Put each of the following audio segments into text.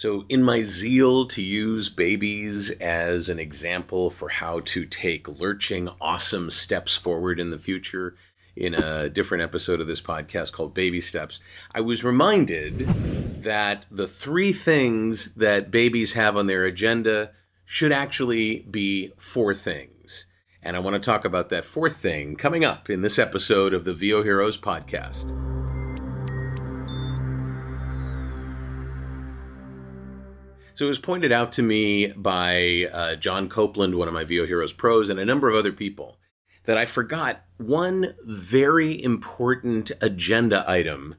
So, in my zeal to use babies as an example for how to take lurching, awesome steps forward in the future, in a different episode of this podcast called Baby Steps, I was reminded that the three things that babies have on their agenda should actually be four things. And I want to talk about that fourth thing coming up in this episode of the VO Heroes podcast. So it was pointed out to me by uh, John Copeland, one of my VO Heroes pros, and a number of other people that I forgot one very important agenda item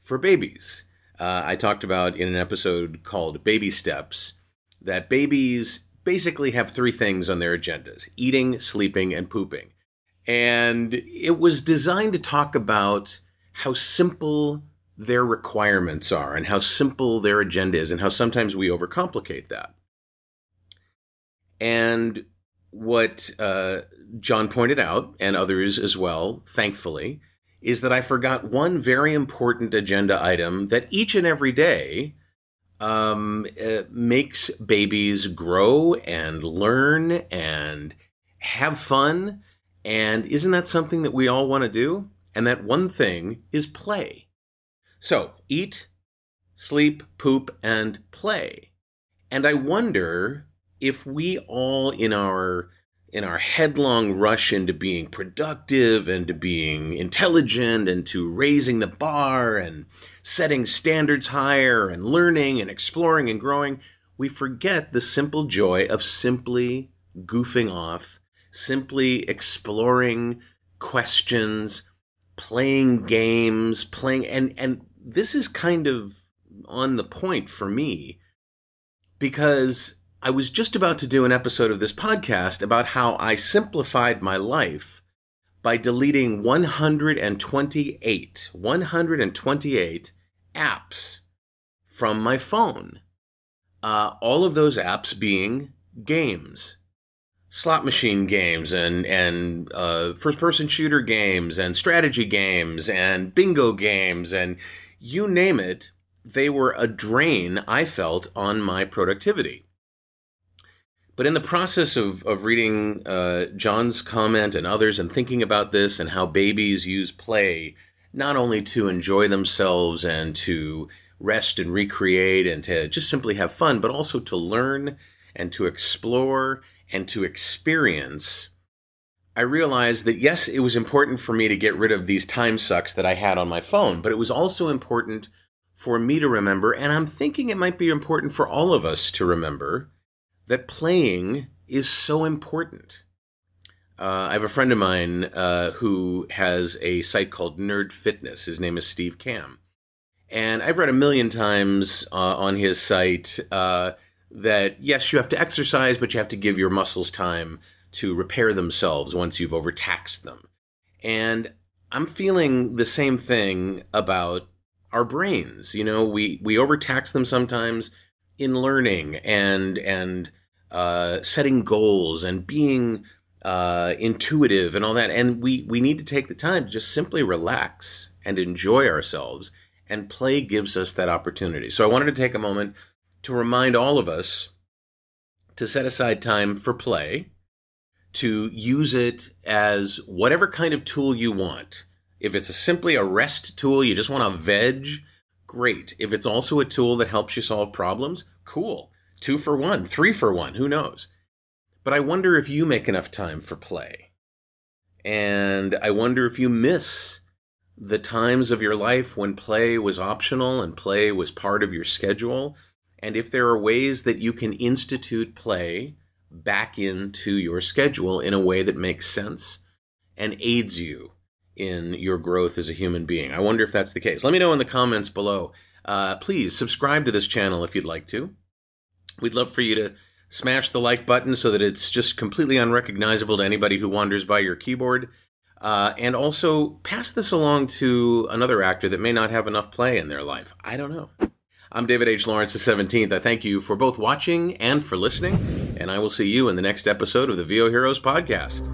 for babies. Uh, I talked about in an episode called Baby Steps that babies basically have three things on their agendas eating, sleeping, and pooping. And it was designed to talk about how simple their requirements are and how simple their agenda is and how sometimes we overcomplicate that. And what uh, John pointed out, and others as well, thankfully, is that I forgot one very important agenda item that each and every day um, uh, makes babies grow and learn and have fun. And isn't that something that we all want to do? And that one thing is play. So, eat, sleep, poop, and play. And I wonder if we all in our in our headlong rush into being productive and to being intelligent and to raising the bar and setting standards higher and learning and exploring and growing, we forget the simple joy of simply goofing off, simply exploring questions, playing games, playing and and this is kind of on the point for me because I was just about to do an episode of this podcast about how I simplified my life by deleting 128, 128 apps from my phone. Uh, all of those apps being games, slot machine games, and and uh, first person shooter games, and strategy games, and bingo games, and you name it, they were a drain, I felt, on my productivity. But in the process of, of reading uh, John's comment and others and thinking about this and how babies use play not only to enjoy themselves and to rest and recreate and to just simply have fun, but also to learn and to explore and to experience, I realized that yes, it was important for me to get rid of these time sucks that I had on my phone, but it was also important for me to remember, and I'm thinking it might be important for all of us to remember, that playing is so important. Uh, I have a friend of mine uh, who has a site called Nerd Fitness. His name is Steve Kamb. And I've read a million times uh, on his site uh, that yes, you have to exercise, but you have to give your muscles time to repair themselves once you've overtaxed them. And I'm feeling the same thing about our brains. You know, we, we overtax them sometimes in learning and, and, uh, setting goals and being, uh, intuitive and all that. And we, we need to take the time to just simply relax and enjoy ourselves. And play gives us that opportunity. So I wanted to take a moment to remind all of us to set aside time for play to use it as whatever kind of tool you want. If it's a simply a rest tool, you just want to veg, great. If it's also a tool that helps you solve problems, cool. Two for one, three for one, who knows? But I wonder if you make enough time for play. And I wonder if you miss the times of your life when play was optional and play was part of your schedule. And if there are ways that you can institute play back into your schedule in a way that makes sense and aids you in your growth as a human being. I wonder if that's the case. Let me know in the comments below. Uh, please subscribe to this channel if you'd like to. We'd love for you to smash the like button so that it's just completely unrecognizable to anybody who wanders by your keyboard. Uh, and also pass this along to another actor that may not have enough play in their life. I don't know. I'm David H. Lawrence the 17th. I thank you for both watching and for listening, and I will see you in the next episode of the VO Heroes podcast.